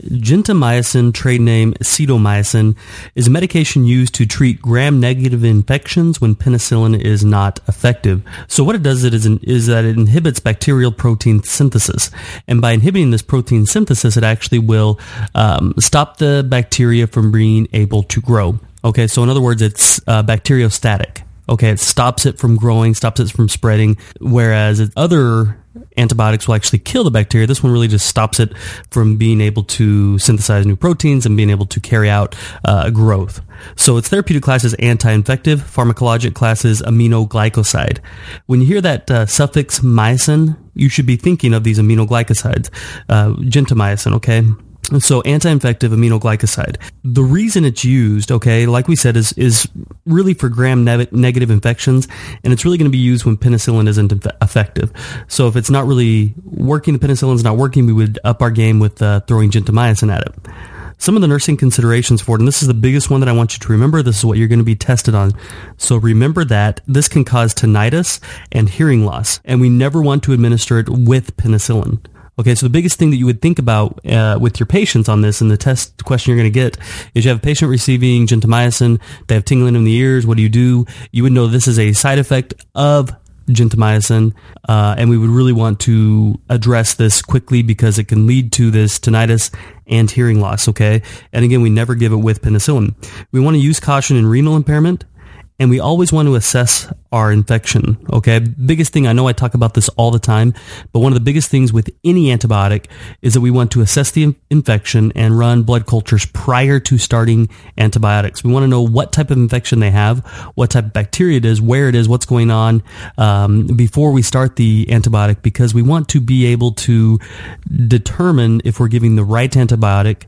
Gentamicin, trade name Cidomycin, is a medication used to treat gram-negative infections when penicillin is not effective. So what it does it is, is that it inhibits bacterial protein synthesis. And by inhibiting this protein synthesis, it actually will um, stop the bacteria from being able to grow. Okay, so in other words, it's uh, bacteriostatic. Okay, it stops it from growing, stops it from spreading, whereas other antibiotics will actually kill the bacteria. This one really just stops it from being able to synthesize new proteins and being able to carry out uh, growth. So its therapeutic class is anti-infective. Pharmacologic class is aminoglycoside. When you hear that uh, suffix mycin, you should be thinking of these aminoglycosides, uh, gentamicin, okay? So anti-infective aminoglycoside. The reason it's used, okay, like we said, is is really for gram-negative infections, and it's really going to be used when penicillin isn't effective. So if it's not really working, the penicillin's not working, we would up our game with uh, throwing gentamicin at it. Some of the nursing considerations for it, and this is the biggest one that I want you to remember. This is what you're going to be tested on. So remember that this can cause tinnitus and hearing loss, and we never want to administer it with penicillin. Okay, so the biggest thing that you would think about uh, with your patients on this, and the test question you're going to get is you have a patient receiving gentamicin, they have tingling in the ears. What do you do? You would know this is a side effect of gentamicin, uh, and we would really want to address this quickly because it can lead to this tinnitus and hearing loss. Okay, and again, we never give it with penicillin. We want to use caution in renal impairment and we always want to assess our infection. Okay. Biggest thing, I know I talk about this all the time, but one of the biggest things with any antibiotic is that we want to assess the infection and run blood cultures prior to starting antibiotics. We want to know what type of infection they have, what type of bacteria it is, where it is, what's going on um, before we start the antibiotic because we want to be able to determine if we're giving the right antibiotic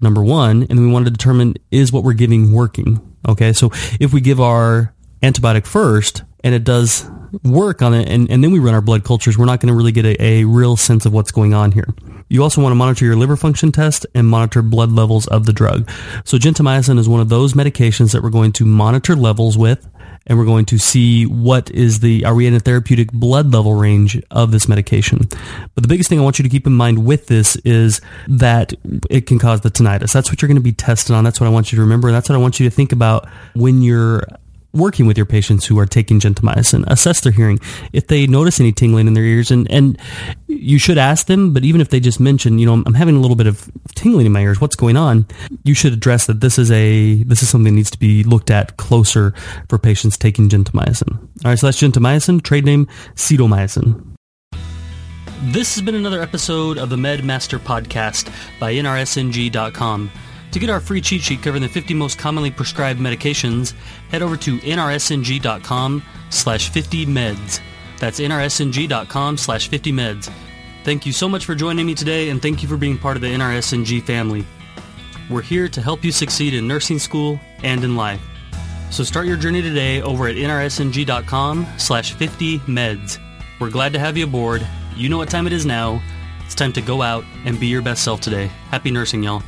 number one, and we want to determine is what we're giving working. Okay, so if we give our antibiotic first and it does work on it and, and then we run our blood cultures, we're not going to really get a, a real sense of what's going on here. You also want to monitor your liver function test and monitor blood levels of the drug. So gentamicin is one of those medications that we're going to monitor levels with and we're going to see what is the are we in a therapeutic blood level range of this medication. But the biggest thing I want you to keep in mind with this is that it can cause the tinnitus. That's what you're going to be tested on. That's what I want you to remember. And That's what I want you to think about when you're working with your patients who are taking gentamicin. Assess their hearing. If they notice any tingling in their ears, and, and you should ask them, but even if they just mention, you know, I'm having a little bit of tingling in my ears, what's going on? You should address that this is a, this is something that needs to be looked at closer for patients taking gentamicin. All right, so that's gentamicin, trade name Cidomycin. This has been another episode of the MedMaster Podcast by NRSNG.com. To get our free cheat sheet covering the 50 most commonly prescribed medications, head over to nrsng.com slash 50meds. That's nrsng.com slash 50meds. Thank you so much for joining me today, and thank you for being part of the NRSNG family. We're here to help you succeed in nursing school and in life. So start your journey today over at nrsng.com slash 50meds. We're glad to have you aboard. You know what time it is now. It's time to go out and be your best self today. Happy nursing, y'all.